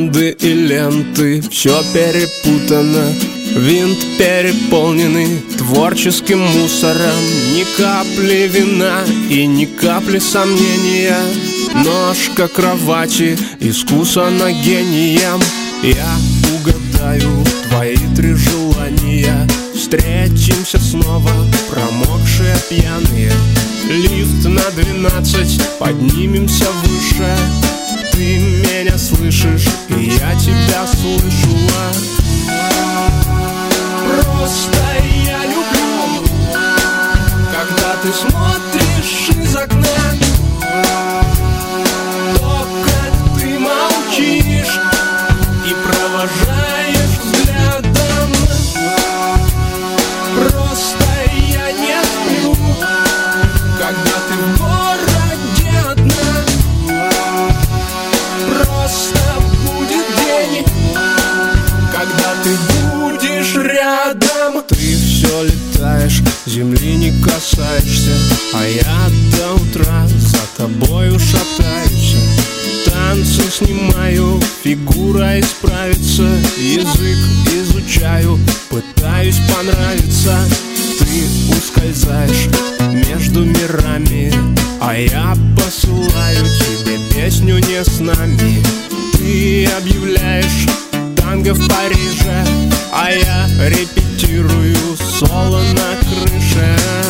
Гирлянды и ленты, все перепутано Винт переполненный творческим мусором. Ни капли вина и ни капли сомнения. Ножка кровати искусана гением. Я угадаю твои три желания. Встретимся снова, промокшие пьяные. Лифт на двенадцать, поднимемся выше Ты меня слышишь, и я тебя слышу Просто я люблю Когда ты смотришь из окна касаешься А я до утра за тобою шатаюсь. Танцы снимаю, фигура исправится Язык изучаю, пытаюсь понравиться. Ты ускользаешь между мирами А я посылаю тебе песню не с нами Ты объявляешь танго в Париже А я репетирую соло на крыше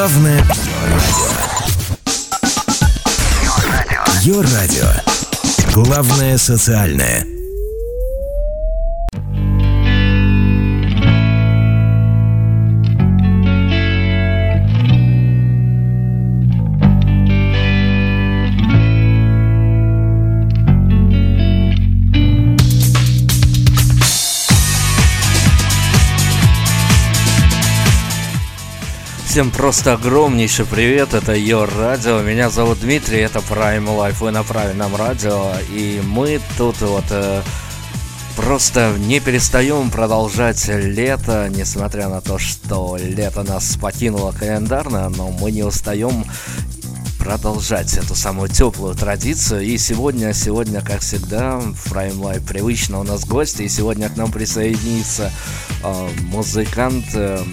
Главное радио. Ее радио. Главное социальное. Всем просто огромнейший привет, это Йор Радио, меня зовут Дмитрий, это Prime Life, вы на правильном радио, и мы тут вот э, просто не перестаем продолжать лето, несмотря на то, что лето нас покинуло календарно, но мы не устаем продолжать эту самую теплую традицию. И сегодня, сегодня, как всегда, в Prime Live привычно у нас гости. И сегодня к нам присоединится э, музыкант, э,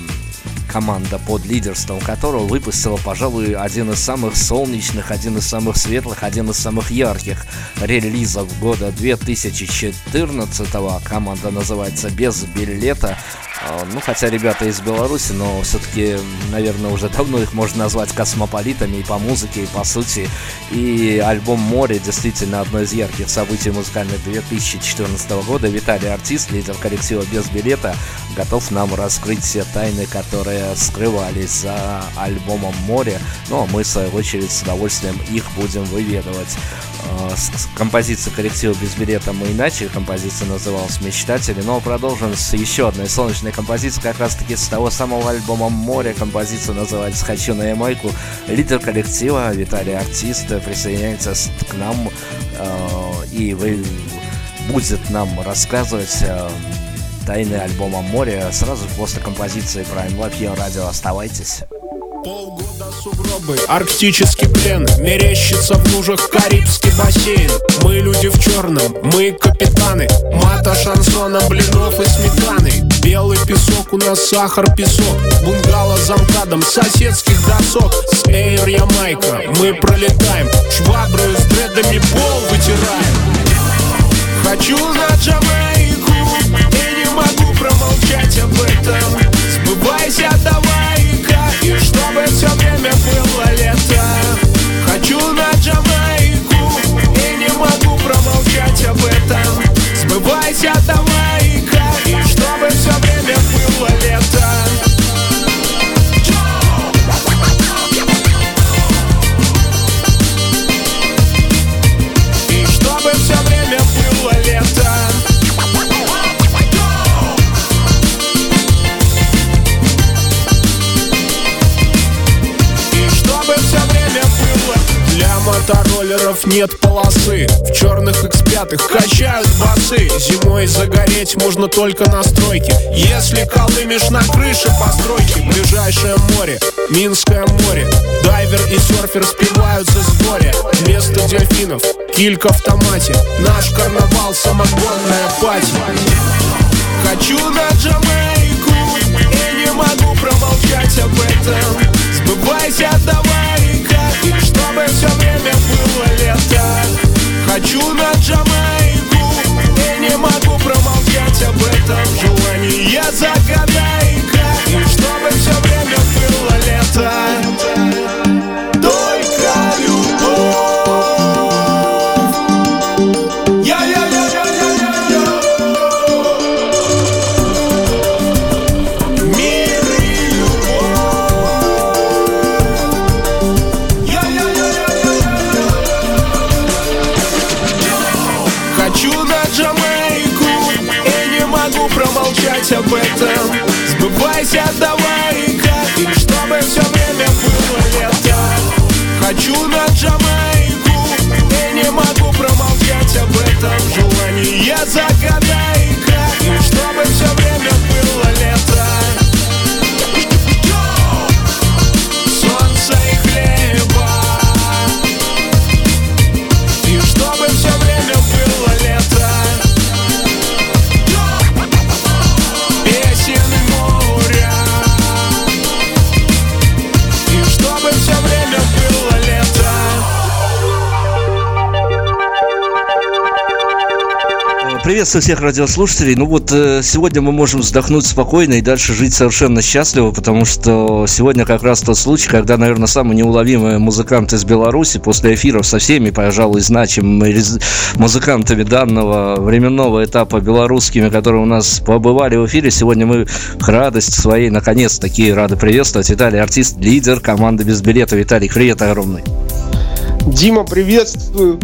команда под лидерством которого выпустила, пожалуй, один из самых солнечных, один из самых светлых, один из самых ярких релизов года 2014 -го. Команда называется «Без билета». А, ну, хотя ребята из Беларуси, но все-таки, наверное, уже давно их можно назвать космополитами и по музыке, и по сути. И альбом «Море» действительно одно из ярких событий музыкальных 2014 года. Виталий Артист, лидер коллектива «Без билета», готов нам раскрыть все тайны, которые скрывались за альбомом «Море». Ну, а мы, в свою очередь, с удовольствием их будем выведывать. А, композиция коллектива «Без билета» мы иначе, композиция называлась «Мечтатели», но продолжим с еще одной солнечной композицией, как раз таки с того самого альбома «Море». Композиция называется «Хочу на Ямайку». Лидер коллектива Виталий Артист присоединяется к нам э, и вы будет нам рассказывать э, тайны альбома «Море» сразу после композиции Prime Life Радио. Оставайтесь. Полгода сугробы, арктический плен Мерещится в лужах Карибский бассейн Мы люди в черном, мы капитаны Мата шансоном, блинов и сметаны Белый песок, у нас сахар, песок. Бунгало замкадом, соседских досок. С Эйр Ямайка мы пролетаем. Шваброю с дредами пол вытираем. Хочу на Джамайку И не могу промолчать об этом. Сбывайся, давай-ка И чтобы все время было лето. Хочу на Джамайку И не могу промолчать об этом. Сбывайся, давай-ка мотороллеров нет полосы. В черных X5 качают басы. Зимой загореть можно только на стройке. Если колымешь на крыше постройки Ближайшее море, Минское море. Дайвер и серфер спиваются с горя. Вместо дельфинов килька в томате Наш карнавал самогонная пати Хочу на Джамайку И не могу промолчать об этом. Сбывайся, давай-ка И чтобы все время Хочу на Джамайку И не могу промолчать об этом Желание загадай-ка И Приветствую всех радиослушателей. Ну вот э, сегодня мы можем вздохнуть спокойно и дальше жить совершенно счастливо, потому что сегодня как раз тот случай, когда, наверное, самый неуловимый музыкант из Беларуси после эфиров со всеми, пожалуй, значимыми музыкантами данного временного этапа белорусскими, которые у нас побывали в эфире, сегодня мы к радости своей наконец-таки рады приветствовать. Виталий, артист, лидер команды без билета. Виталий, привет огромный. Дима, приветствую.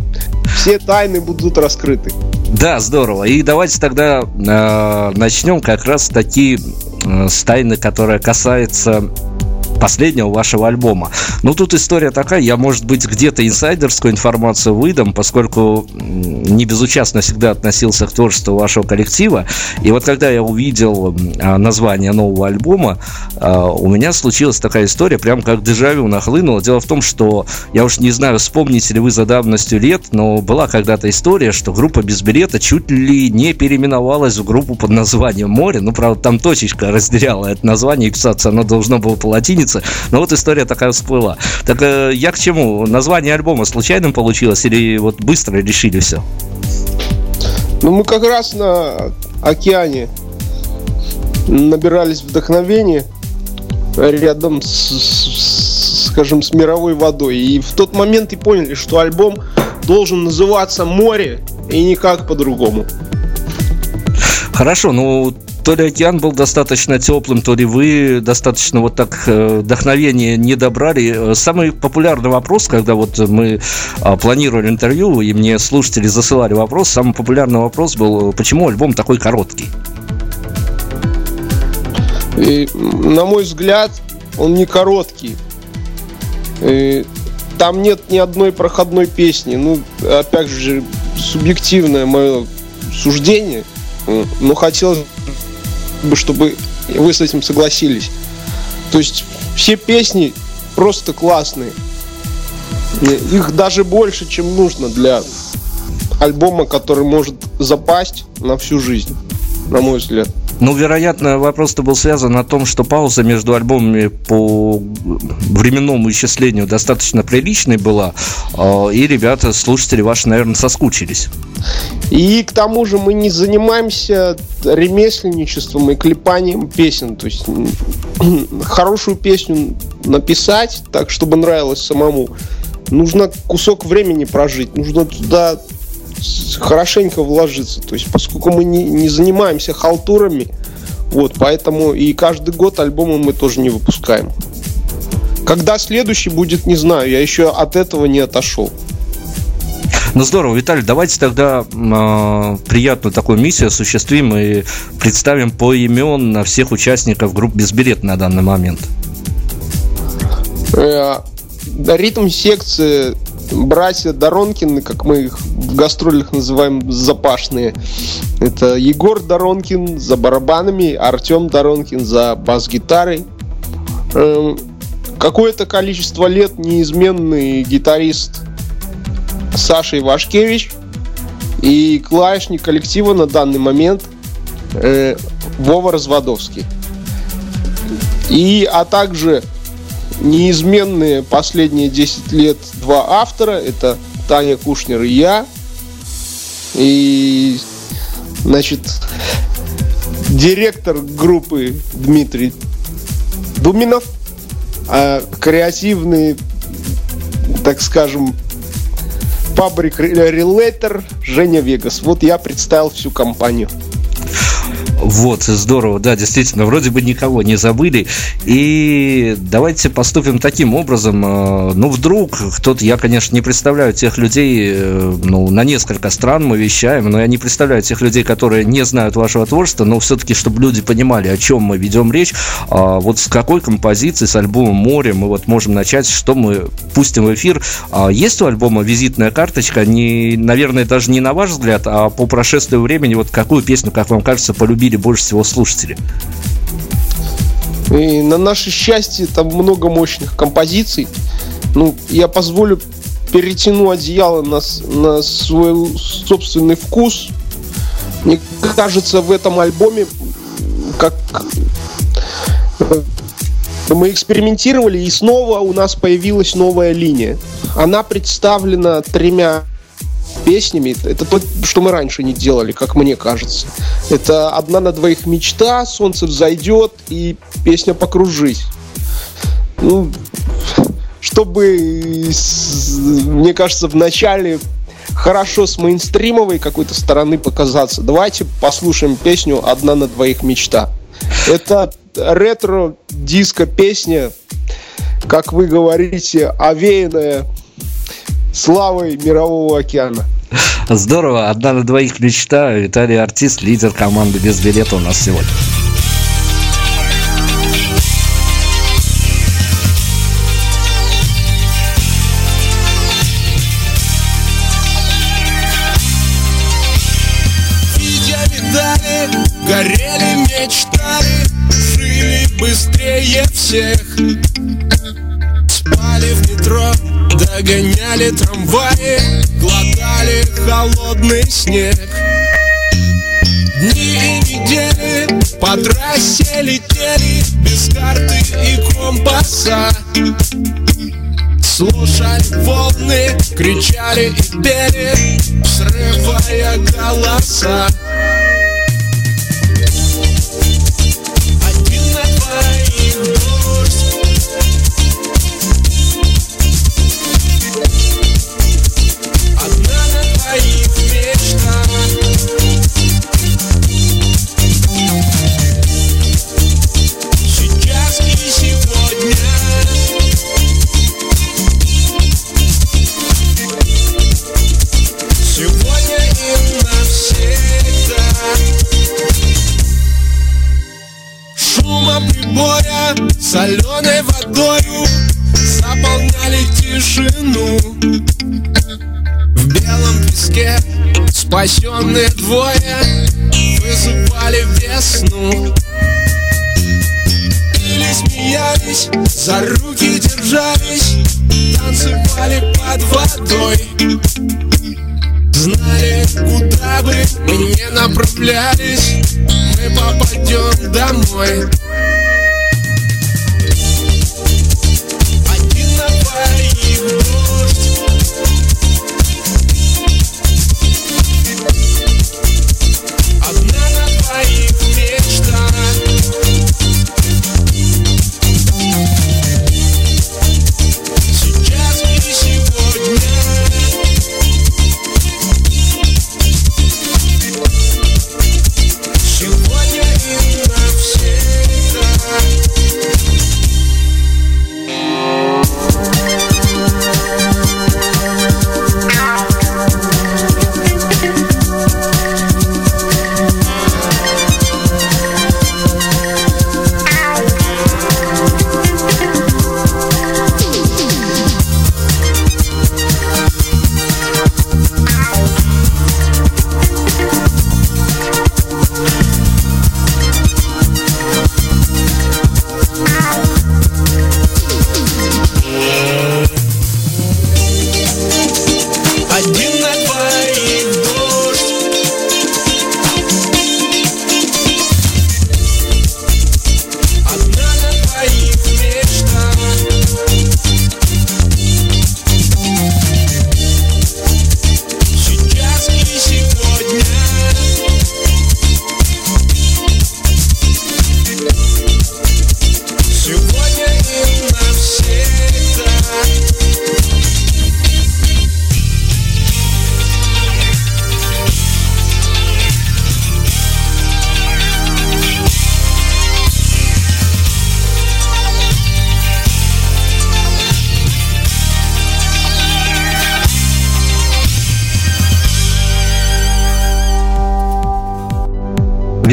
Все тайны будут раскрыты. Да, здорово. И давайте тогда э, начнем как раз таки э, с тайны, которая касается последнего вашего альбома. Ну, тут история такая, я, может быть, где-то инсайдерскую информацию выдам, поскольку не безучастно всегда относился к творчеству вашего коллектива. И вот когда я увидел а, название нового альбома, а, у меня случилась такая история, прям как дежавю нахлынула. Дело в том, что я уж не знаю, вспомните ли вы за давностью лет, но была когда-то история, что группа без билета чуть ли не переименовалась в группу под названием «Море». Ну, правда, там точечка разделяла это название, и писаться оно должно было по латинице. Но вот история такая всплыла. Так э, я к чему? Название альбома случайным получилось или вот быстро решили все? Ну, мы как раз на океане набирались вдохновения рядом с, с, скажем, с мировой водой. И в тот момент и поняли, что альбом должен называться «Море» и никак по-другому. Хорошо, ну то ли океан был достаточно теплым, то ли вы достаточно вот так э, вдохновения не добрали. Самый популярный вопрос, когда вот мы а, планировали интервью, и мне слушатели засылали вопрос, самый популярный вопрос был, почему альбом такой короткий? И, на мой взгляд, он не короткий. И, там нет ни одной проходной песни. Ну, опять же, субъективное мое суждение. Но хотелось бы, чтобы вы с этим согласились. То есть все песни просто классные. Их даже больше, чем нужно для альбома, который может запасть на всю жизнь, на мой взгляд. Ну, вероятно, вопрос-то был связан на том, что пауза между альбомами по временному исчислению достаточно приличной была, а, и ребята, слушатели ваши, наверное, соскучились. И к тому же мы не занимаемся ремесленничеством и клепанием песен. То есть хорошую песню написать так, чтобы нравилось самому, нужно кусок времени прожить, нужно туда хорошенько вложиться. То есть, поскольку мы не, не занимаемся халтурами, вот, поэтому и каждый год альбомы мы тоже не выпускаем. Когда следующий будет, не знаю, я еще от этого не отошел. Ну здорово, Виталий, давайте тогда э, приятную такую миссию осуществим и представим по имен на всех участников групп Безбилет на данный момент. Э, ритм секции братья Доронкины, как мы их в гастролях называем, запашные. Это Егор Доронкин за барабанами, Артем Доронкин за бас-гитарой. Эм, какое-то количество лет неизменный гитарист Саша Ивашкевич и клавишник коллектива на данный момент э, Вова Разводовский. И, а также неизменные последние 10 лет два автора. Это Таня Кушнер и я. И, значит, директор группы Дмитрий Думинов, а креативный, так скажем, пабрик релейтер Женя Вегас. Вот я представил всю компанию. Вот, здорово, да, действительно, вроде бы никого не забыли. И давайте поступим таким образом. Э, ну, вдруг кто-то, я, конечно, не представляю тех людей, э, ну, на несколько стран мы вещаем, но я не представляю тех людей, которые не знают вашего творчества, но все-таки, чтобы люди понимали, о чем мы ведем речь, а вот с какой композиции, с альбомом «Море» мы вот можем начать, что мы пустим в эфир. А есть у альбома визитная карточка, не, наверное, даже не на ваш взгляд, а по прошествию времени, вот какую песню, как вам кажется, полюбили любили больше всего слушатели? И на наше счастье там много мощных композиций. Ну, я позволю перетяну одеяло на, на свой собственный вкус. Мне кажется, в этом альбоме как мы экспериментировали, и снова у нас появилась новая линия. Она представлена тремя песнями. Это то, что мы раньше не делали, как мне кажется. Это «Одна на двоих мечта», «Солнце взойдет» и песня «Покружись». Ну, чтобы, мне кажется, в начале хорошо с мейнстримовой какой-то стороны показаться, давайте послушаем песню «Одна на двоих мечта». Это ретро-диско-песня, как вы говорите, овеянная славой мирового океана. Здорово. Одна на двоих мечта. Виталий Артист, лидер команды без билета у нас сегодня. Догоняли трамваи Глотали холодный снег. Дни и недели по трассе летели Без карты и компаса. Слушали волны, кричали и пели Срывая голоса спасенные двое Вызывали весну Или смеялись, за руки держались Танцевали под водой. Знали, куда бы мы не направлялись. Мы попадем домой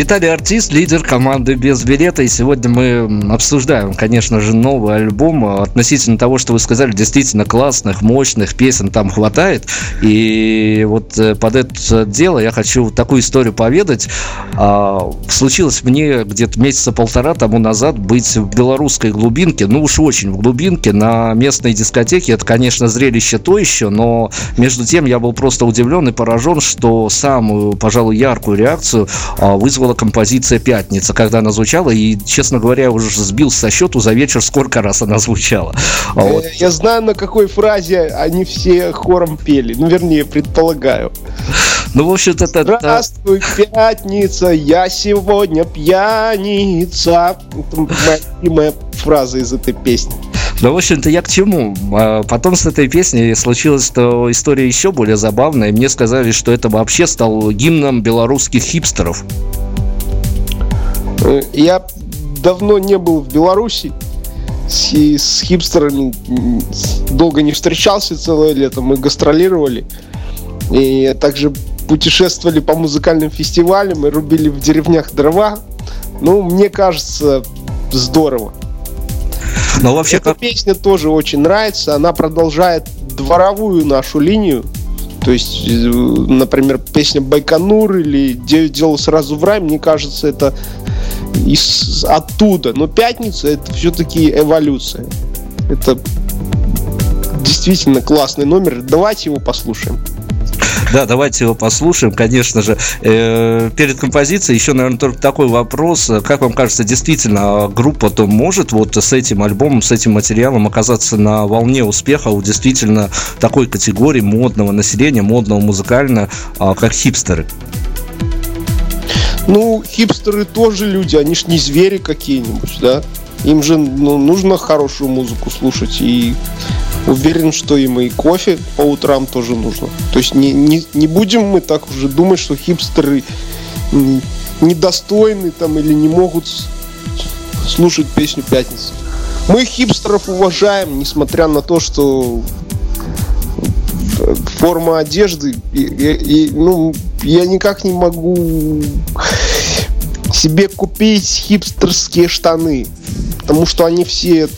Виталий Артист, лидер команды «Без билета». И сегодня мы обсуждаем, конечно же, новый альбом. Относительно того, что вы сказали, действительно классных, мощных песен там хватает. И вот э, под это дело я хочу такую историю поведать. А, Случилось мне где-то месяца полтора тому назад быть в белорусской глубинке, ну уж очень в глубинке, на местной дискотеке. Это, конечно, зрелище то еще, но между тем я был просто удивлен и поражен, что самую, пожалуй, яркую реакцию а, вызвала композиция «Пятница», когда она звучала, и, честно говоря, я уже сбил со счету за вечер, сколько раз она звучала. А вот, Я знаю, на какой фразе они все хором пели. Ну, вернее, предполагаю. ну, в общем-то, это... Здравствуй, пятница, я сегодня пьяница. Это моя любимая фраза из этой песни. Ну, в общем-то, я к чему? А, Потом с этой песней случилась что история еще более забавная. Мне сказали, что это вообще стал гимном белорусских хипстеров. Э, Я давно не был в Беларуси. С, и с хипстерами долго не встречался целое лето. Мы гастролировали. И также путешествовали по музыкальным фестивалям и рубили в деревнях дрова. Ну, мне кажется, здорово. Но вообще, Эта как... песня тоже очень нравится. Она продолжает дворовую нашу линию. То есть, э, например, песня Байконур или Девять дел сразу в рай, мне кажется, это из, оттуда. Но пятница это все-таки эволюция. Это действительно классный номер. Давайте его послушаем. Да, давайте его послушаем, конечно же. Э, перед композицией еще, наверное, только такой вопрос. Как вам кажется, действительно, группа-то может вот с этим альбомом, с этим материалом оказаться на волне успеха у действительно такой категории модного населения, модного музыкально, а, как хипстеры? Ну, хипстеры тоже люди, они ж не звери какие-нибудь, да? Им же ну, нужно хорошую музыку слушать, и уверен, что им и кофе по утрам тоже нужно. То есть не, не, не будем мы так уже думать, что хипстеры недостойны там или не могут слушать песню «Пятница». Мы хипстеров уважаем, несмотря на то, что форма одежды, и, и, и, ну, я никак не могу себе купить хипстерские штаны, потому что они все,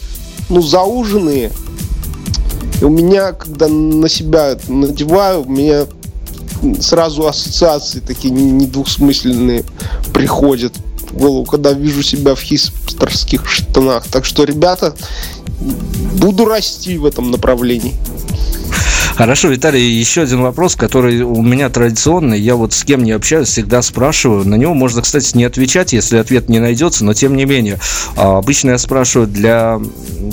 ну, зауженные, и у меня, когда на себя надеваю, у меня сразу ассоциации такие недвусмысленные приходят в голову, когда вижу себя в хипстерских штанах. Так что, ребята, буду расти в этом направлении. Хорошо, Виталий, еще один вопрос, который у меня традиционный. Я вот с кем не общаюсь, всегда спрашиваю. На него можно, кстати, не отвечать, если ответ не найдется, но тем не менее. А, обычно я спрашиваю, для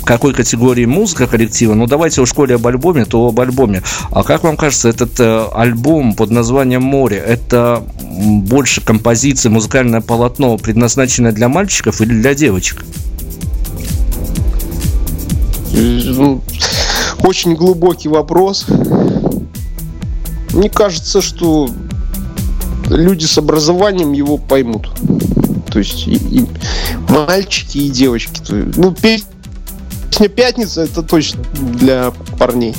какой категории музыка коллектива. Ну, давайте уж коли об альбоме, то об альбоме. А как вам кажется, этот э, альбом под названием «Море» — это больше композиции, музыкальное полотно, предназначенное для мальчиков или для девочек? Очень глубокий вопрос. Мне кажется, что люди с образованием его поймут. То есть и, и мальчики, и девочки. Ну, песня «Пятница» это точно для парней.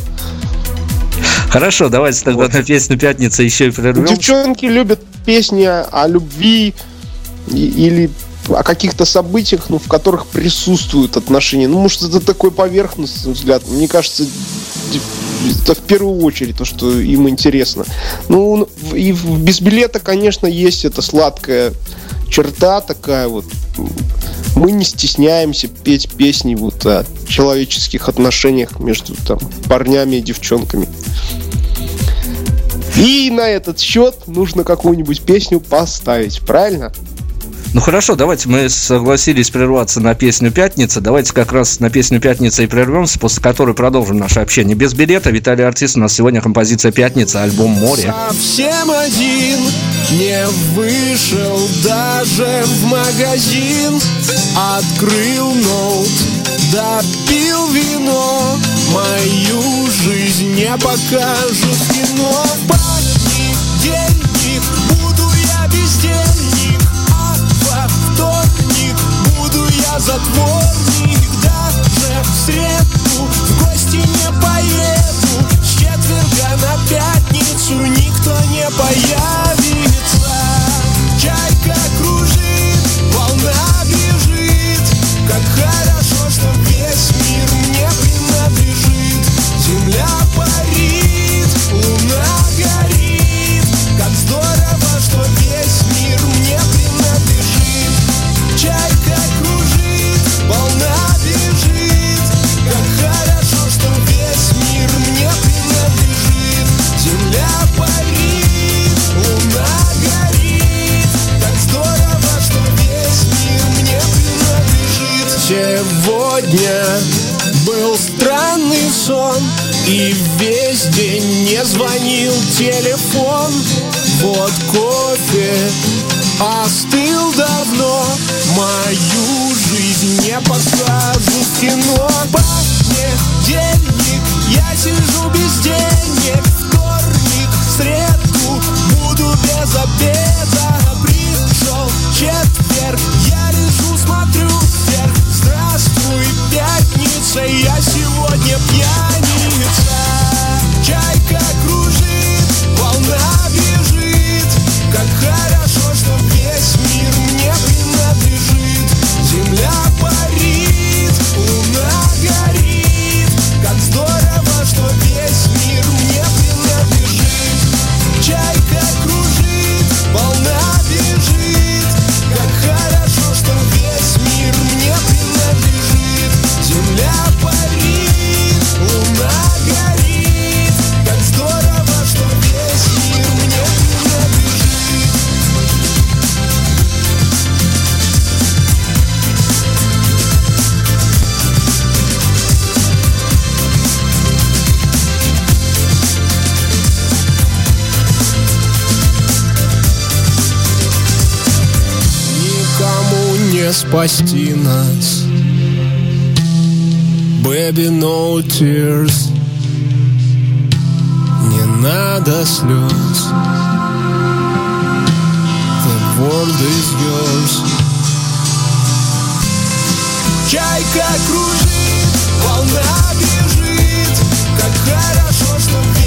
Хорошо, давайте тогда вот. на песню «Пятница» еще и прервем. Девчонки любят песни о любви или о каких-то событиях, ну, в которых присутствуют отношения. Ну, может, это такой поверхностный взгляд. Мне кажется, это в первую очередь то, что им интересно. Ну, и без билета, конечно, есть эта сладкая черта такая вот. Мы не стесняемся петь песни вот о человеческих отношениях между там парнями и девчонками. И на этот счет нужно какую-нибудь песню поставить, правильно? Ну хорошо, давайте мы согласились прерваться на песню «Пятница». Давайте как раз на песню «Пятница» и прервемся, после которой продолжим наше общение. Без билета Виталий Артист. У нас сегодня композиция «Пятница», альбом «Море». Совсем один не вышел даже в магазин Открыл ноут, допил вино Мою жизнь не покажут кино Понедельник буду я бездельник затворник Даже в среду в гости не поеду. С четверга на пятницу никто не появится не спасти нас. Baby, no tears. Не надо слез. The world is yours. Чайка кружит, волна бежит. Как хорошо, что весь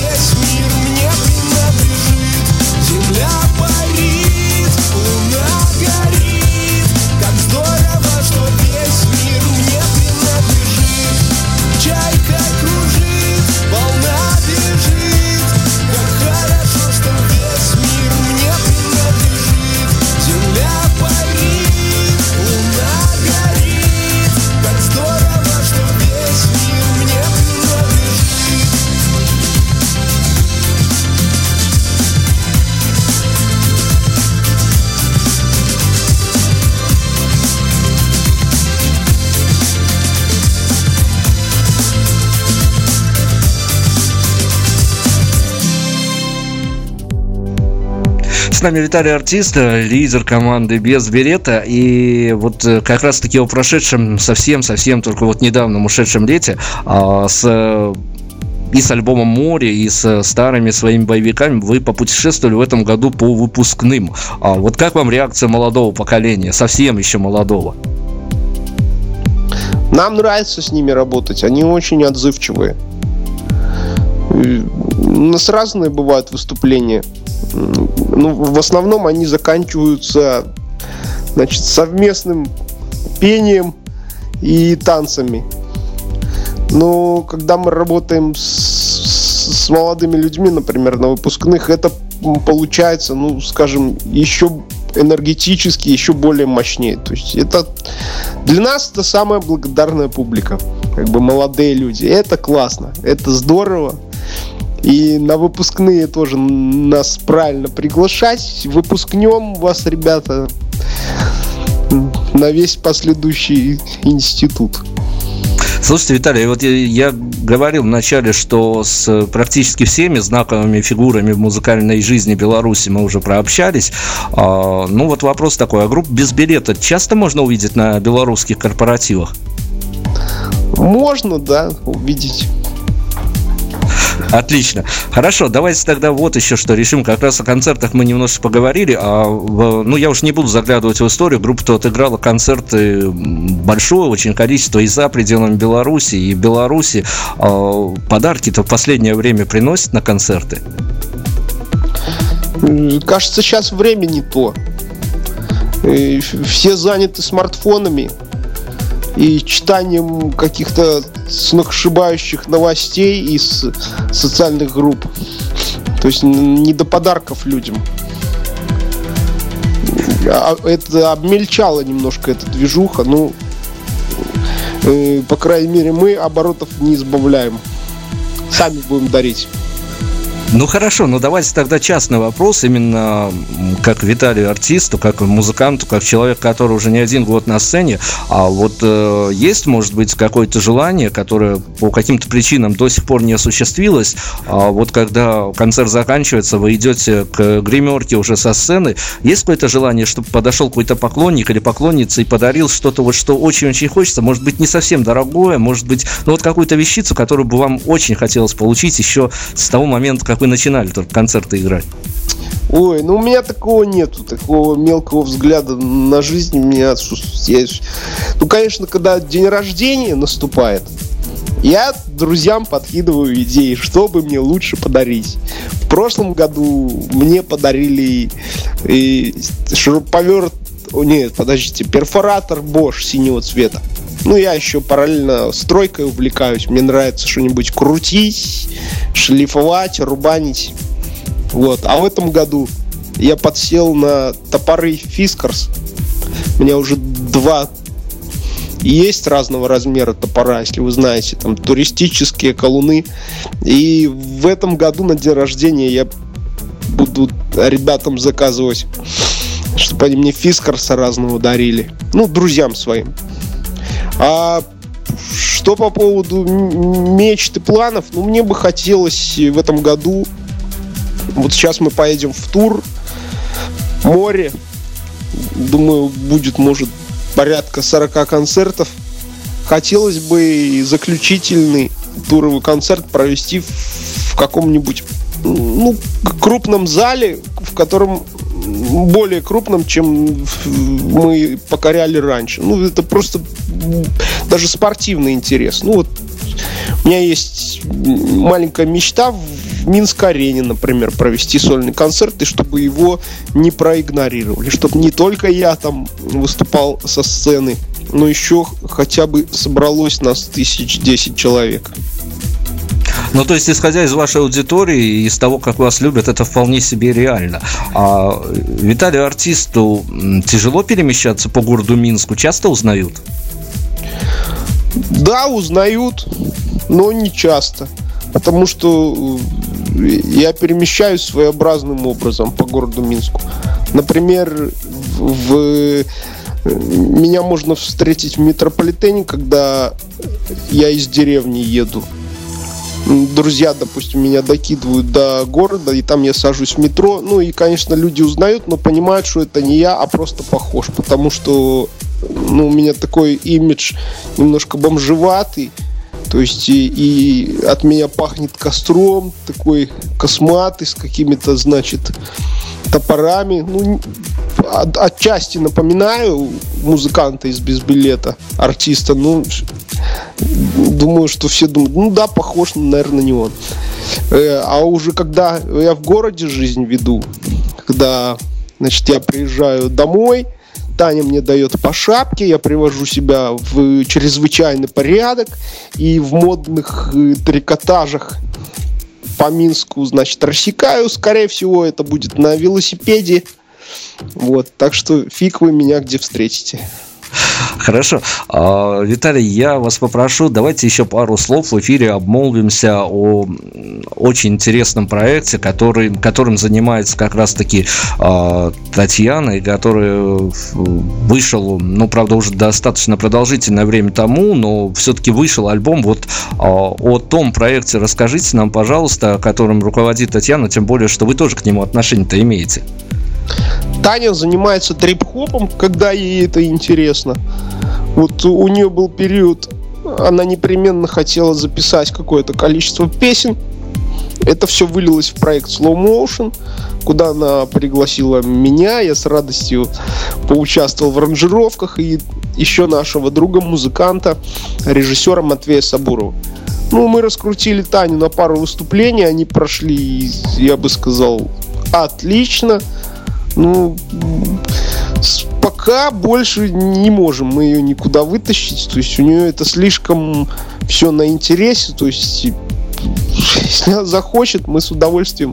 нами Виталий Артист, лидер команды без берета. И вот э, как раз таки о прошедшем совсем-совсем только вот недавно ушедшем лете а, с э, и с альбомом «Море», и с старыми своими боевиками вы попутешествовали в этом году по выпускным. А вот как вам реакция молодого поколения, совсем еще молодого? Нам нравится с ними работать, они очень отзывчивые. И У нас разные бывают выступления. Ну, в основном они заканчиваются значит, совместным пением и танцами. Но когда мы работаем с, с молодыми людьми, например, на выпускных, это получается, ну, скажем, еще энергетически, еще более мощнее. То есть это для нас это самая благодарная публика. Как бы молодые люди. Это классно, это здорово. И на выпускные тоже нас правильно приглашать. Выпускнем вас, ребята, на весь последующий институт. Слушайте, Виталий, вот я, я говорил вначале, что с практически всеми знаковыми фигурами в музыкальной жизни Беларуси мы уже прообщались. А, ну вот вопрос такой, а групп без билета часто можно увидеть на белорусских корпоративах? Можно, да, увидеть. Отлично. Хорошо, давайте тогда вот еще что решим. Как раз о концертах мы немножко поговорили. А, ну, я уж не буду заглядывать в историю. Группа-то отыграла концерты большое очень количество и за пределами Беларуси, и Беларуси. А, подарки-то в последнее время приносят на концерты. Кажется, сейчас время не то. Все заняты смартфонами и читанием каких-то сногсшибающих новостей из социальных групп. То есть не до подарков людям. А Это обмельчало немножко эта движуха. Ну, э, по крайней мере, мы оборотов не избавляем. Сами будем дарить. Ну хорошо, ну давайте тогда частный вопрос, именно как Виталию артисту, как музыканту, как человек, который уже не один год на сцене. А вот э, есть, может быть, какое-то желание, которое по каким-то причинам до сих пор не осуществилось. А вот когда концерт заканчивается, вы идете к гримерке уже со сцены, есть какое-то желание, чтобы подошел какой-то поклонник или поклонница и подарил что-то вот, что очень-очень хочется, может быть, не совсем дорогое, может быть, ну вот какую-то вещицу, которую бы вам очень хотелось получить еще с того момента, как вы начинали только концерты играть. Ой, ну у меня такого нету, такого мелкого взгляда на жизнь у меня отсутствует. Я- Ну, конечно, когда день рождения наступает, я друзьям подкидываю идеи, что бы мне лучше подарить. В прошлом году мне подарили и шуруповерт, о, нет, подождите, перфоратор Bosch синего цвета. Ну, я еще параллельно стройкой увлекаюсь. Мне нравится что-нибудь крутить, шлифовать, рубанить. Вот. А в этом году я подсел на топоры Фискарс. У меня уже два есть разного размера топора, если вы знаете, там туристические колуны. И в этом году на день рождения я буду ребятам заказывать, чтобы они мне Фискарса разного дарили. Ну, друзьям своим. А что по поводу м- мечт и планов, ну, мне бы хотелось в этом году вот сейчас мы поедем в тур. Море. Думаю, будет, может, порядка 40 концертов. Хотелось бы заключительный туровый концерт провести в каком-нибудь ну, крупном зале, в котором более крупном, чем мы покоряли раньше. Ну, это просто даже спортивный интерес. Ну, вот у меня есть маленькая мечта в Минск-арене, например, провести сольный концерт, и чтобы его не проигнорировали. Чтобы не только я там выступал со сцены, но еще хотя бы собралось нас тысяч десять человек. Ну, то есть, исходя из вашей аудитории и из того, как вас любят, это вполне себе реально. А Виталию артисту тяжело перемещаться по городу Минску? Часто узнают? Да, узнают, но не часто. Потому что э, я перемещаюсь своеобразным образом по городу Минску. Например, в, э, меня можно встретить в метрополитене, когда я из деревни еду друзья, допустим, меня докидывают до города, и там я сажусь в метро. Ну и, конечно, люди узнают, но понимают, что это не я, а просто похож. Потому что ну, у меня такой имидж немножко бомжеватый. То есть и, и от меня пахнет костром, такой косматый, с какими-то, значит, топорами. Ну, от, отчасти напоминаю музыканта из без билета, артиста. Ну, думаю, что все думают, ну да, похож, наверное, не он. Э, а уже когда я в городе жизнь веду, когда, значит, я приезжаю домой, Таня мне дает по шапке, я привожу себя в чрезвычайный порядок и в модных э, трикотажах по Минску, значит, рассекаю. Скорее всего, это будет на велосипеде. Вот, так что фиг вы меня где встретите. Хорошо. А, Виталий, я вас попрошу, давайте еще пару слов в эфире обмолвимся о очень интересном проекте, который, которым занимается как раз-таки а, Татьяна, и который вышел, ну, правда, уже достаточно продолжительное время тому, но все-таки вышел альбом. Вот а, о том проекте расскажите нам, пожалуйста, которым руководит Татьяна, тем более, что вы тоже к нему отношение-то имеете. Таня занимается трип-хопом, когда ей это интересно. Вот у нее был период, она непременно хотела записать какое-то количество песен. Это все вылилось в проект Slow Motion, куда она пригласила меня. Я с радостью поучаствовал в аранжировках и еще нашего друга, музыканта, режиссера Матвея Сабурова. Ну, мы раскрутили Таню на пару выступлений, они прошли, я бы сказал, отлично. Ну, пока больше не можем мы ее никуда вытащить. То есть у нее это слишком все на интересе. То есть если она захочет, мы с удовольствием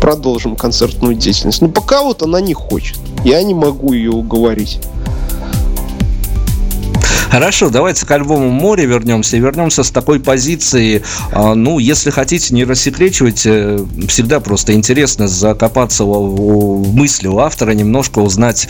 продолжим концертную деятельность. Но пока вот она не хочет. Я не могу ее уговорить. Хорошо, давайте к альбому «Море» вернемся. Вернемся с такой позиции, а, ну, если хотите, не рассекречивать, э, всегда просто интересно закопаться в мысли у автора, немножко узнать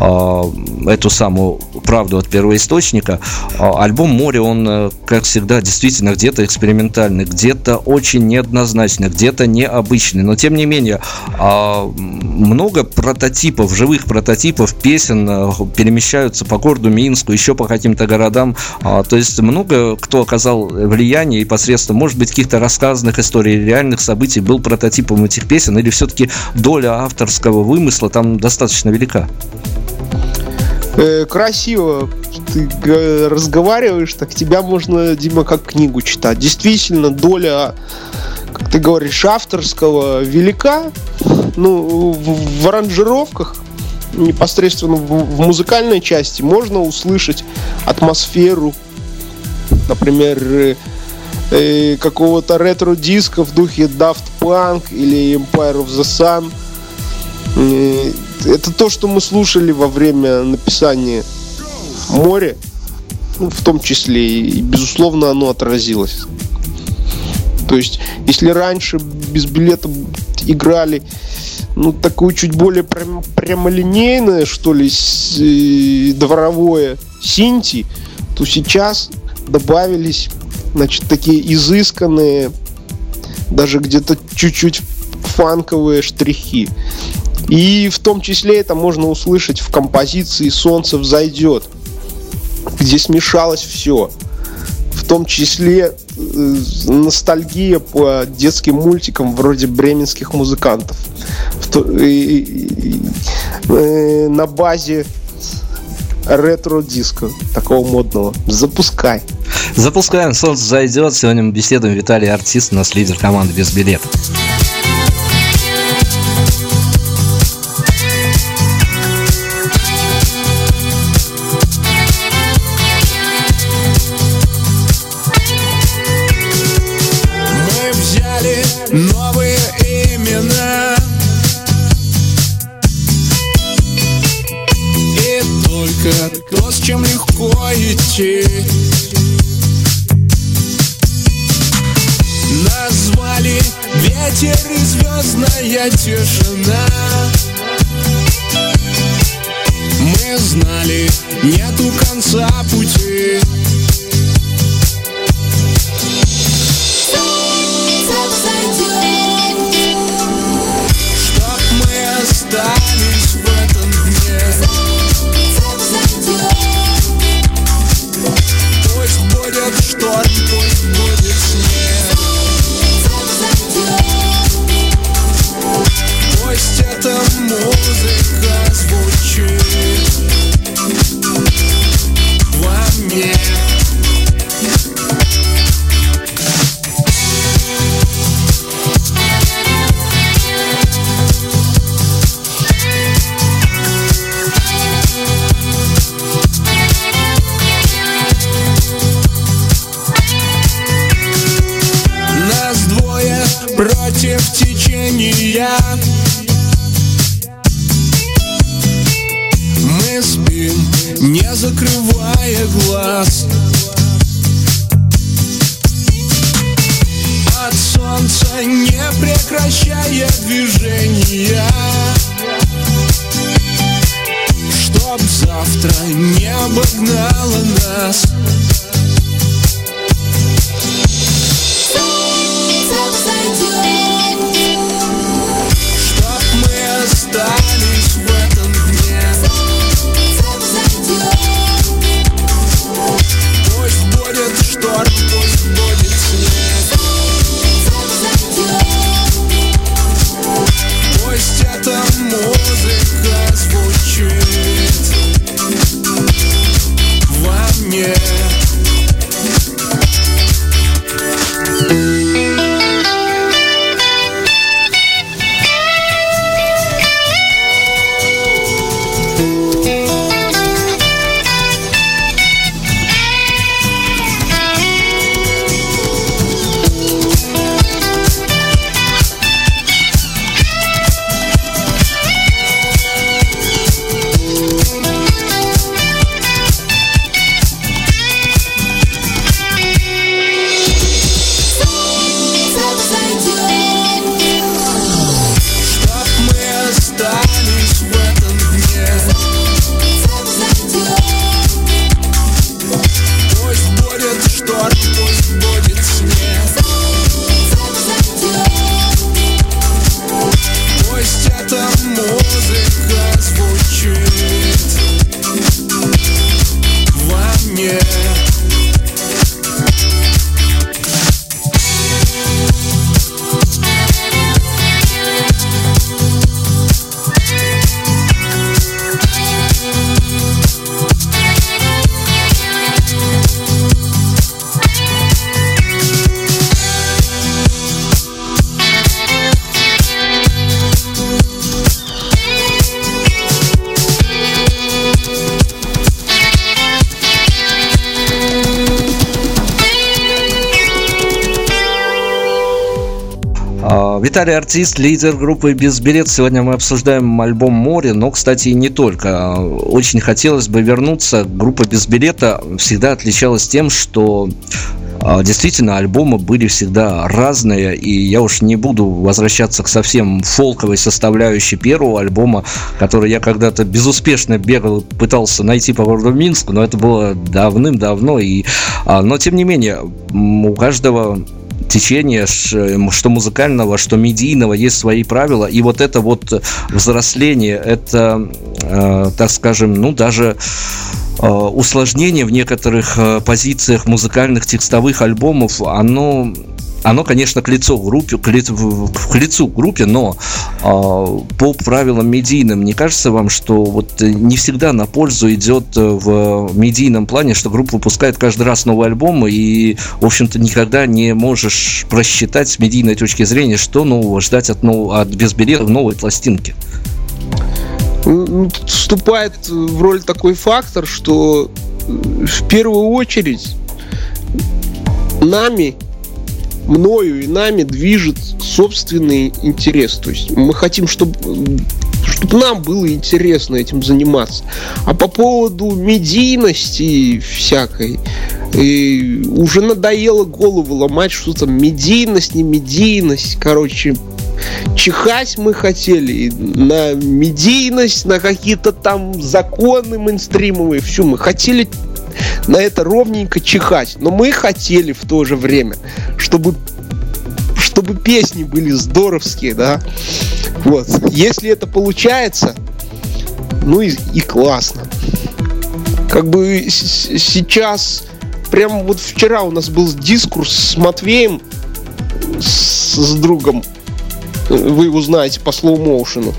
а, эту самую правду от первоисточника. А, альбом «Море», он, э, как всегда, действительно где-то экспериментальный, где-то очень неоднозначный, где-то необычный. Но, тем не менее, много прототипов, живых прототипов песен э, перемещаются по городу Минску, еще по каким-то каким-то городам. А, то есть много кто оказал влияние и посредством, может быть, каких-то рассказанных историй, реальных событий был прототипом этих песен, или все-таки доля авторского вымысла там достаточно велика? Э, красиво ты разговариваешь, так тебя можно, Дима, как книгу читать. Действительно, доля, как ты говоришь, авторского велика. Ну, в, в аранжировках непосредственно в, в музыкальной части можно услышать атмосферу, например, э, э, какого-то ретро-диска в духе Daft Punk или Empire of the Sun. Э, это то, что мы слушали во время написания «Море», ну, в том числе, и, безусловно, оно отразилось. То есть, если раньше без билета играли ну, такое чуть более прям, прямолинейное, что ли, с, э, дворовое синти, то сейчас добавились, значит, такие изысканные, даже где-то чуть-чуть фанковые штрихи. И в том числе это можно услышать в композиции «Солнце взойдет». где смешалось все. В том числе э, ностальгия по детским мультикам вроде бременских музыкантов. Э, на базе ретро-диско такого модного. Запускай. Запускаем, солнце зайдет. Сегодня мы беседуем Виталий Артист, у нас лидер команды без билета. Музыка звучит Виталий Артист, лидер группы Без билет. Сегодня мы обсуждаем альбом «Море», но, кстати, и не только. Очень хотелось бы вернуться. Группа Без билета всегда отличалась тем, что а, Действительно, альбомы были всегда разные, и я уж не буду возвращаться к совсем фолковой составляющей первого альбома, который я когда-то безуспешно бегал, пытался найти по городу Минску, но это было давным-давно. И, а, но, тем не менее, у каждого течения, что музыкального, что медийного, есть свои правила. И вот это вот взросление, это, э, так скажем, ну даже усложнение в некоторых позициях музыкальных текстовых альбомов, оно оно, конечно, к лицу группе, к лицу, к лицу группе, но э, по правилам медийным, не кажется вам, что вот не всегда на пользу идет в медийном плане, что группа выпускает каждый раз новый альбом, и, в общем-то, никогда не можешь просчитать с медийной точки зрения, что нового ждать от, нов... от безбилетов новой пластинки? Вступает в роль такой фактор, что в первую очередь нами мною и нами движет собственный интерес. То есть мы хотим, чтобы чтобы нам было интересно этим заниматься. А по поводу медийности всякой, и уже надоело голову ломать, что там медийность, не медийность. Короче, чихать мы хотели на медийность, на какие-то там законы мейнстримовые. Все, мы хотели на это ровненько чихать. Но мы хотели в то же время, чтобы чтобы песни были здоровские, да. Вот. Если это получается, ну и, и классно. Как бы сейчас, прям вот вчера у нас был дискурс с Матвеем, с, с другом, вы его знаете по motion.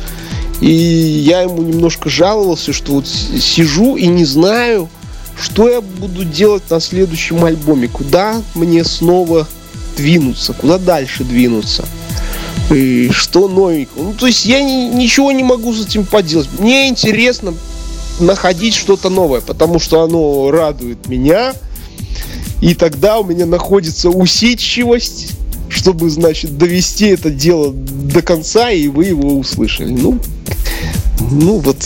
И я ему немножко жаловался, что вот сижу и не знаю, что я буду делать на следующем альбоме, куда мне снова двинуться, куда дальше двинуться. И что новенького. Ну, то есть я ни, ничего не могу с этим поделать. Мне интересно находить что-то новое, потому что оно радует меня. И тогда у меня находится усидчивость, чтобы, значит, довести это дело до конца, и вы его услышали. Ну, ну вот,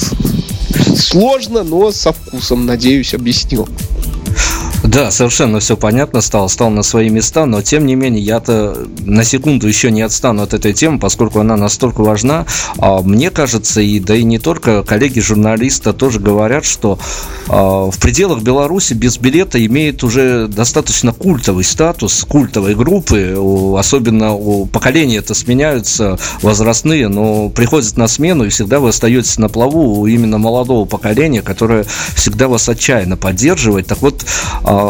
сложно, но со вкусом, надеюсь, объяснил. Да, совершенно все понятно стало, стал на свои места, но тем не менее я-то на секунду еще не отстану от этой темы, поскольку она настолько важна. А мне кажется, и да и не только коллеги журналиста тоже говорят, что а, в пределах Беларуси без билета имеет уже достаточно культовый статус, культовой группы, особенно у поколения это сменяются возрастные, но приходят на смену и всегда вы остаетесь на плаву у именно молодого поколения, которое всегда вас отчаянно поддерживает. Так вот, а,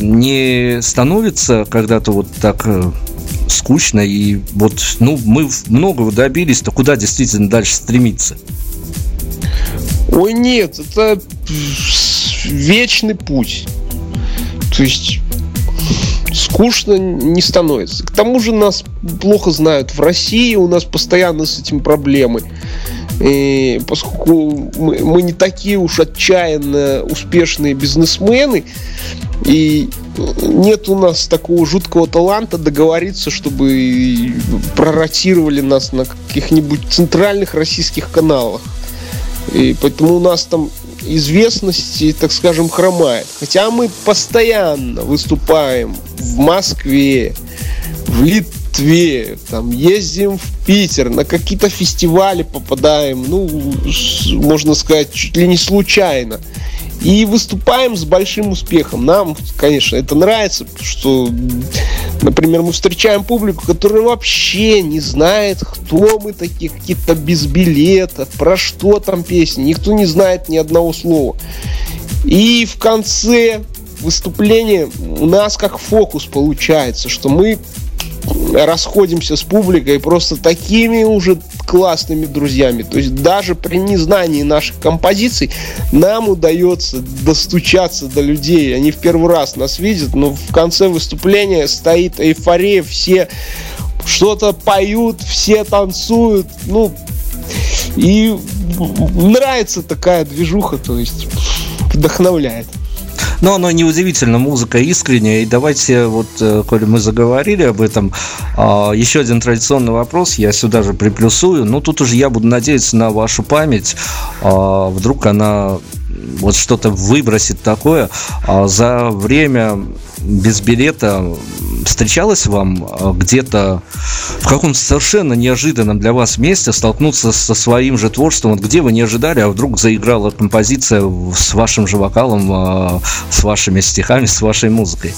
не становится когда-то вот так э, скучно и вот ну мы многого добились то куда действительно дальше стремиться ой нет это вечный путь то есть скучно не становится. К тому же нас плохо знают в России, у нас постоянно с этим проблемы. И поскольку мы, мы не такие уж отчаянно успешные бизнесмены, и нет у нас такого жуткого таланта договориться, чтобы проротировали нас на каких-нибудь центральных российских каналах. И поэтому у нас там известности, так скажем, хромает. Хотя мы постоянно выступаем в Москве, в Литве, там ездим в Питер, на какие-то фестивали попадаем, ну, можно сказать, чуть ли не случайно. И выступаем с большим успехом. Нам, конечно, это нравится, что, например, мы встречаем публику, которая вообще не знает, кто мы такие, какие-то без билетов, про что там песни. Никто не знает ни одного слова. И в конце выступления у нас как фокус получается, что мы расходимся с публикой просто такими уже классными друзьями. То есть даже при незнании наших композиций нам удается достучаться до людей. Они в первый раз нас видят, но в конце выступления стоит эйфория, все что-то поют, все танцуют. Ну, и нравится такая движуха, то есть вдохновляет. Но оно неудивительно, музыка искренняя. И давайте, вот, э, коли мы заговорили об этом, а, еще один традиционный вопрос, я сюда же приплюсую. Ну, тут уже я буду надеяться на вашу память. А, вдруг она вот что-то выбросит такое. А за время без билета встречалось вам а, где-то в каком-то совершенно неожиданном для вас месте столкнуться со своим же творчеством, вот где вы не ожидали, а вдруг заиграла композиция с вашим же вокалом, а, с вашими стихами, с вашей музыкой?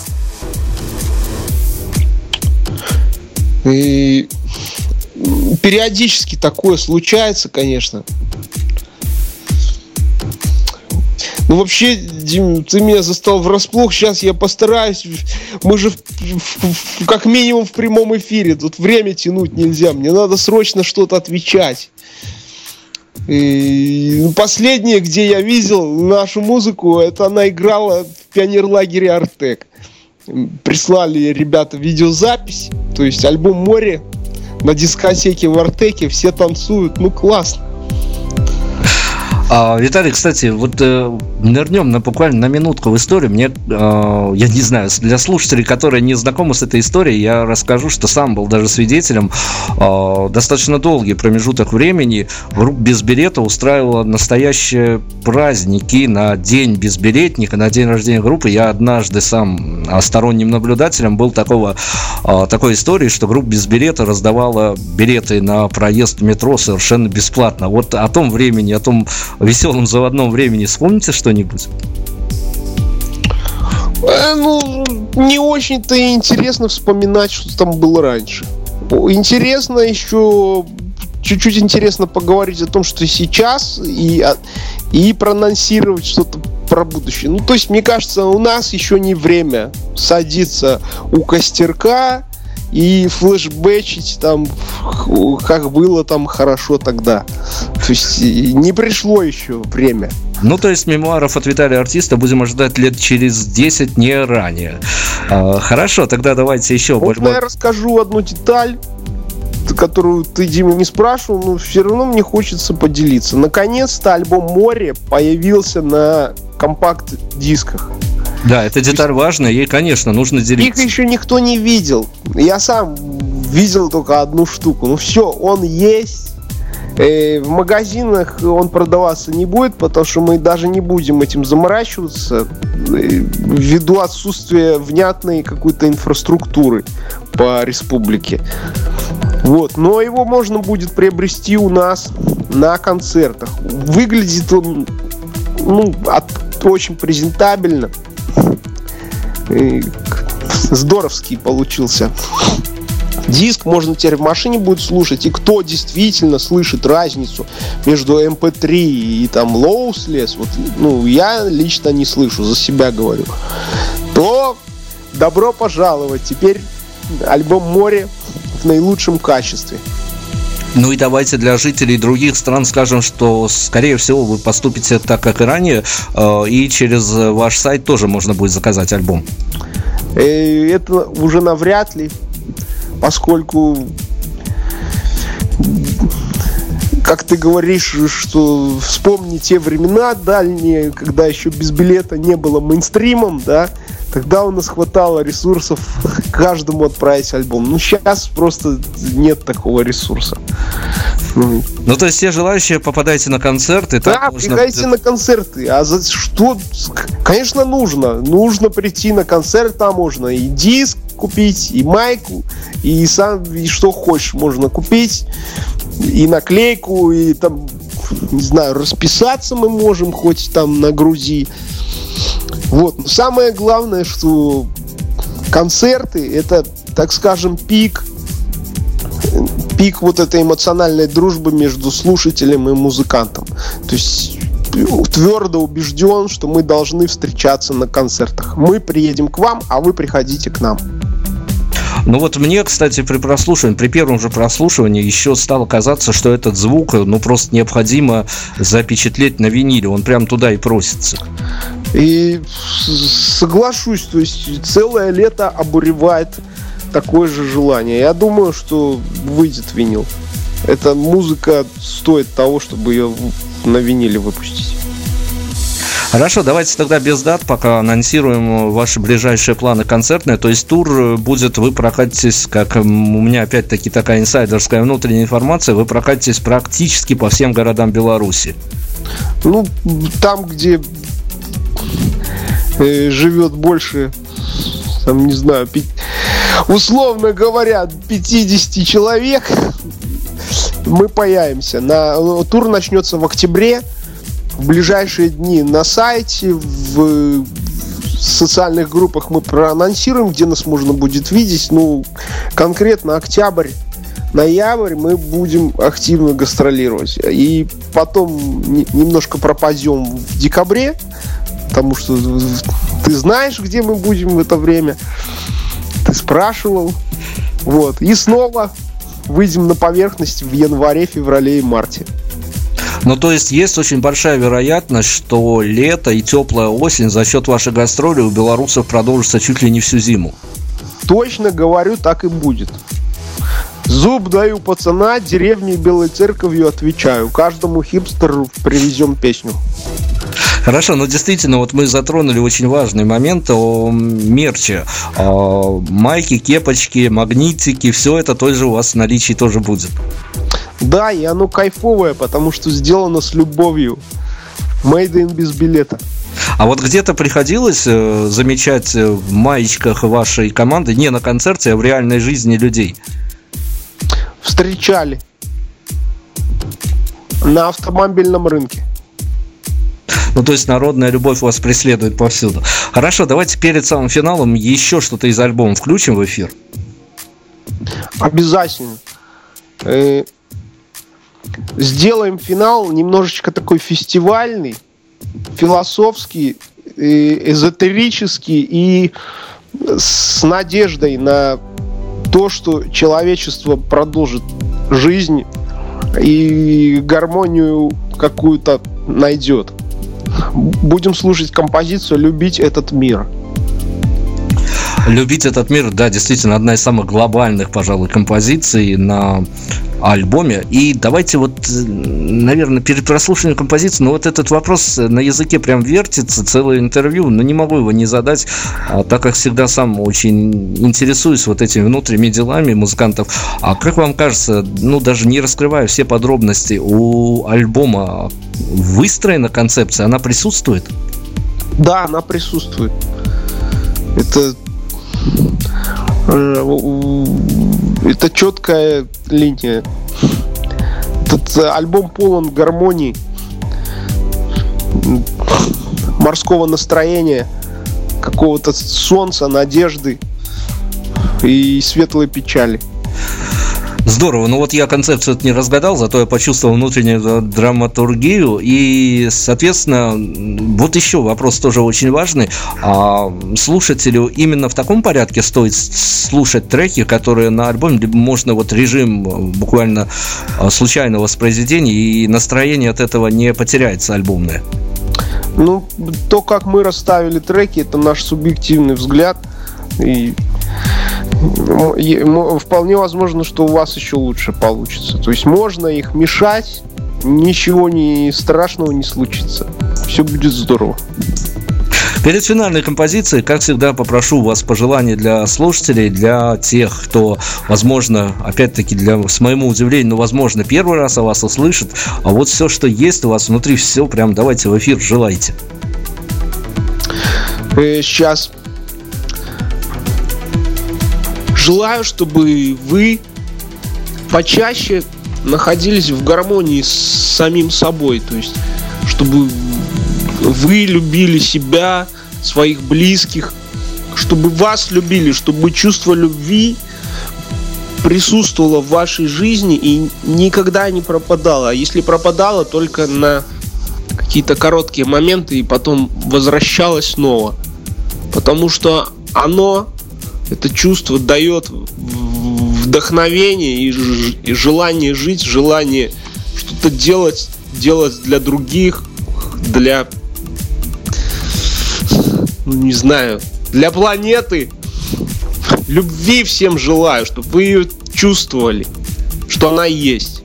И периодически такое случается, конечно. Ну, вообще, Дим, ты меня застал врасплох. Сейчас я постараюсь. Мы же в, в, в, как минимум в прямом эфире. Тут время тянуть нельзя. Мне надо срочно что-то отвечать. И ну, последнее, где я видел нашу музыку, это она играла в пионерлагере Артек. Прислали ребята видеозапись, то есть альбом «Море» на дискотеке в Артеке, все танцуют, ну классно. А, Виталий, кстати, вот э, нырнем на буквально на минутку в историю. Мне, э, я не знаю, для слушателей, которые не знакомы с этой историей, я расскажу, что сам был даже свидетелем. Э, достаточно долгий промежуток времени группа без билета устраивала настоящие праздники на день безбилетника, на день рождения группы. Я однажды сам сторонним наблюдателем был такого, э, такой истории, что группа без билета раздавала билеты на проезд в метро совершенно бесплатно. Вот о том времени, о том веселом заводном времени вспомните что-нибудь? Э, ну, не очень-то интересно вспоминать, что там было раньше. Интересно еще чуть-чуть интересно поговорить о том, что сейчас, и, и проанонсировать что-то про будущее. Ну, то есть, мне кажется, у нас еще не время садиться у костерка и флешбэчить там, как было там хорошо тогда. То есть не пришло еще время. Ну, то есть мемуаров от Виталия Артиста будем ожидать лет через 10, не ранее. А, хорошо, тогда давайте еще... Вот я расскажу одну деталь которую ты, Дима, не спрашивал, но все равно мне хочется поделиться. Наконец-то альбом «Море» появился на компакт-дисках. Да, это деталь важная, ей, конечно, нужно делиться. Их еще никто не видел. Я сам видел только одну штуку. Ну все, он есть. Э, в магазинах он продаваться не будет, потому что мы даже не будем этим заморачиваться э, ввиду отсутствия внятной какой-то инфраструктуры по республике. Вот, но его можно будет приобрести у нас на концертах. Выглядит он ну, от, очень презентабельно здоровский получился диск можно теперь в машине будет слушать, и кто действительно слышит разницу между MP3 эм и там Lossless, вот, ну, я лично не слышу, за себя говорю, то добро пожаловать. Теперь альбом «Море» в наилучшем качестве. Ну и давайте для жителей других стран скажем, что, скорее всего, вы поступите так, как и ранее, э, и через ваш сайт тоже можно будет заказать альбом. Э, это уже навряд ли, поскольку как ты говоришь, что вспомни те времена дальние, когда еще без билета не было мейнстримом, да, Тогда у нас хватало ресурсов каждому отправить альбом. Ну, сейчас просто нет такого ресурса. Ну, ну то есть все желающие попадайте на концерты. Да, можно... приходите на концерты. А за что? Конечно, нужно. Нужно прийти на концерт, там можно и диск купить, и майку, и сам, и что хочешь можно купить, и наклейку, и там, не знаю, расписаться мы можем хоть там на Грузии. Вот. Но самое главное, что концерты это, так скажем, пик пик вот этой эмоциональной дружбы между слушателем и музыкантом. То есть твердо убежден, что мы должны встречаться на концертах. Мы приедем к вам, а вы приходите к нам. Ну вот мне, кстати, при прослушивании, при первом же прослушивании еще стало казаться, что этот звук, ну просто необходимо запечатлеть на виниле. Он прям туда и просится. И соглашусь, то есть целое лето обуревает такое же желание. Я думаю, что выйдет винил. Эта музыка стоит того, чтобы ее на виниле выпустить. Хорошо, давайте тогда без дат, пока анонсируем ваши ближайшие планы концертные. То есть тур будет, вы прокатитесь, как у меня опять-таки такая инсайдерская внутренняя информация, вы прокатитесь практически по всем городам Беларуси. Ну, там, где э, живет больше, там, не знаю, пи- условно говоря, 50 человек, мы появимся. На, тур начнется в октябре в ближайшие дни на сайте, в социальных группах мы проанонсируем, где нас можно будет видеть. Ну, конкретно октябрь, ноябрь мы будем активно гастролировать. И потом немножко пропадем в декабре, потому что ты знаешь, где мы будем в это время. Ты спрашивал. Вот. И снова выйдем на поверхность в январе, феврале и марте. Ну, то есть есть очень большая вероятность, что лето и теплая осень за счет вашей гастроли у белорусов продолжится чуть ли не всю зиму. Точно говорю, так и будет. Зуб даю пацана, деревни Белой Церковью отвечаю. Каждому хипстеру привезем песню. Хорошо, но действительно, вот мы затронули очень важный момент о мерче. О майки, кепочки, магнитики, все это тоже у вас в наличии тоже будет. Да, и оно кайфовое, потому что сделано с любовью. Made in без билета. А вот где-то приходилось э, замечать э, в маечках вашей команды не на концерте, а в реальной жизни людей? Встречали. На автомобильном рынке. Ну, то есть народная любовь вас преследует повсюду. Хорошо, давайте перед самым финалом еще что-то из альбома включим в эфир. Обязательно. Э, сделаем финал немножечко такой фестивальный, философский, эзотерический и с надеждой на то, что человечество продолжит жизнь и гармонию какую-то найдет. Будем слушать композицию «Любить этот мир». Любить этот мир, да, действительно, одна из самых глобальных, пожалуй, композиций на альбоме. И давайте вот, наверное, перед прослушиванием композиции, ну вот этот вопрос на языке прям вертится, целое интервью, но не могу его не задать, а, так как всегда сам очень интересуюсь вот этими внутренними делами музыкантов. А как вам кажется, ну даже не раскрывая все подробности, у альбома выстроена концепция, она присутствует? Да, она присутствует. Это это четкая линия. Этот э, альбом полон гармонии, морского настроения, какого-то солнца, надежды и светлой печали. Здорово. Ну вот я концепцию не разгадал, зато я почувствовал внутреннюю драматургию. И, соответственно, вот еще вопрос тоже очень важный. А слушателю именно в таком порядке стоит слушать треки, которые на альбоме, можно вот режим буквально а, случайного воспроизведения, и настроение от этого не потеряется альбомное? Ну, то, как мы расставили треки, это наш субъективный взгляд. И вполне возможно, что у вас еще лучше получится. То есть можно их мешать, ничего не страшного не случится. Все будет здорово. Перед финальной композицией, как всегда, попрошу вас пожеланий для слушателей, для тех, кто, возможно, опять-таки, для, с моему удивлению, но, возможно, первый раз о вас услышит. А вот все, что есть у вас внутри, все прям давайте в эфир желайте. Сейчас желаю, чтобы вы почаще находились в гармонии с самим собой. То есть, чтобы вы любили себя, своих близких, чтобы вас любили, чтобы чувство любви присутствовало в вашей жизни и никогда не пропадало. А если пропадало, только на какие-то короткие моменты и потом возвращалось снова. Потому что оно это чувство дает вдохновение и, и желание жить, желание что-то делать, делать для других, для, ну, не знаю, для планеты. Любви всем желаю, чтобы вы ее чувствовали, что она есть.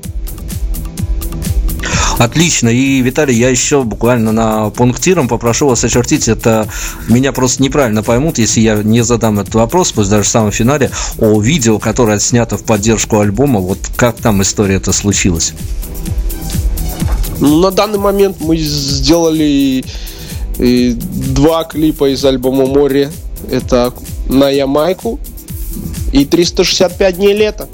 Отлично. И, Виталий, я еще буквально на пунктиром попрошу вас очертить. Это меня просто неправильно поймут, если я не задам этот вопрос, пусть даже в самом финале, о видео, которое снято в поддержку альбома. Вот как там история это случилась? На данный момент мы сделали два клипа из альбома «Море». Это на Ямайку и 365 дней лета.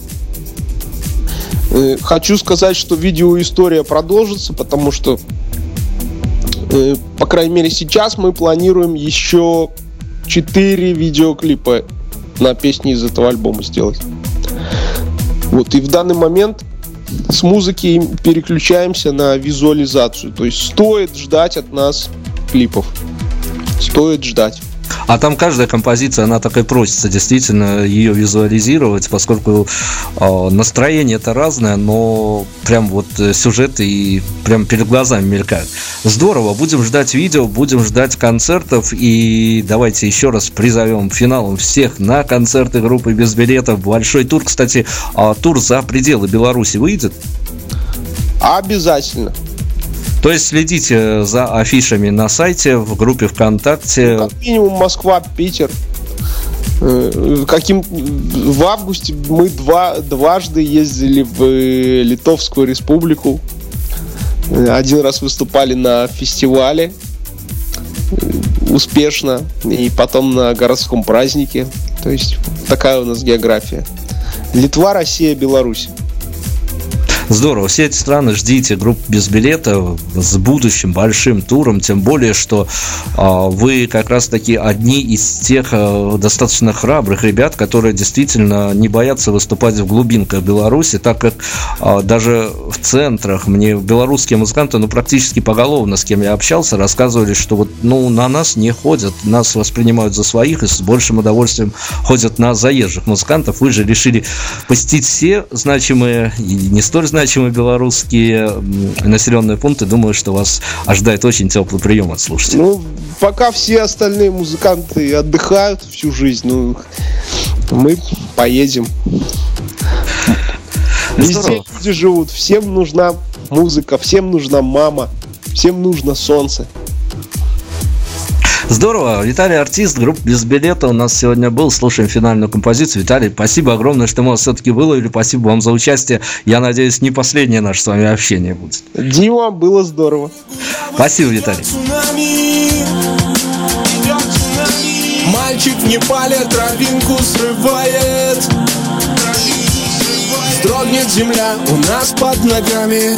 Э, хочу сказать, что видеоистория продолжится, потому что, э, по крайней мере, сейчас мы планируем еще 4 видеоклипа на песни из этого альбома сделать. Вот, и в данный момент с музыки переключаемся на визуализацию. То есть стоит ждать от нас клипов. стоит ждать. А там каждая композиция, она так и просится действительно ее визуализировать, поскольку э, настроение это разное, но прям вот э, сюжет и прям перед глазами мелькают. Здорово, будем ждать видео, будем ждать концертов и давайте еще раз призовем финалом всех на концерты группы без билетов. Большой тур, кстати, э, тур за пределы Беларуси выйдет? Обязательно. То есть следите за афишами на сайте, в группе ВКонтакте. Ну, как минимум Москва, Питер. Э, каким в августе мы два, дважды ездили в э, Литовскую республику. Один раз выступали на фестивале успешно, и потом на городском празднике. То есть такая у нас география. Литва, Россия, Беларусь. Здорово. Все эти страны ждите групп без билета с будущим большим туром, тем более, что э, вы как раз-таки одни из тех э, достаточно храбрых ребят, которые действительно не боятся выступать в глубинках Беларуси, так как э, даже в центрах мне белорусские музыканты, ну, практически поголовно, с кем я общался, рассказывали, что вот, ну, на нас не ходят, нас воспринимают за своих и с большим удовольствием ходят на заезжих музыкантов. Вы же решили посетить все значимые и не столь значимые значимые белорусские населенные пункты, думаю, что вас ожидает очень теплый прием от слушателей. Ну, пока все остальные музыканты отдыхают всю жизнь, ну, мы поедем. Везде люди живут, всем нужна музыка, всем нужна мама, всем нужно солнце. Здорово. Виталий Артист, группа без билета у нас сегодня был. Слушаем финальную композицию. Виталий, спасибо огромное, что мы вас все-таки выловили. Спасибо вам за участие. Я надеюсь, не последнее наше с вами общение будет. Дима, было здорово. Спасибо, Виталий. Мальчик в Непале травинку срывает Вздрогнет земля у нас под ногами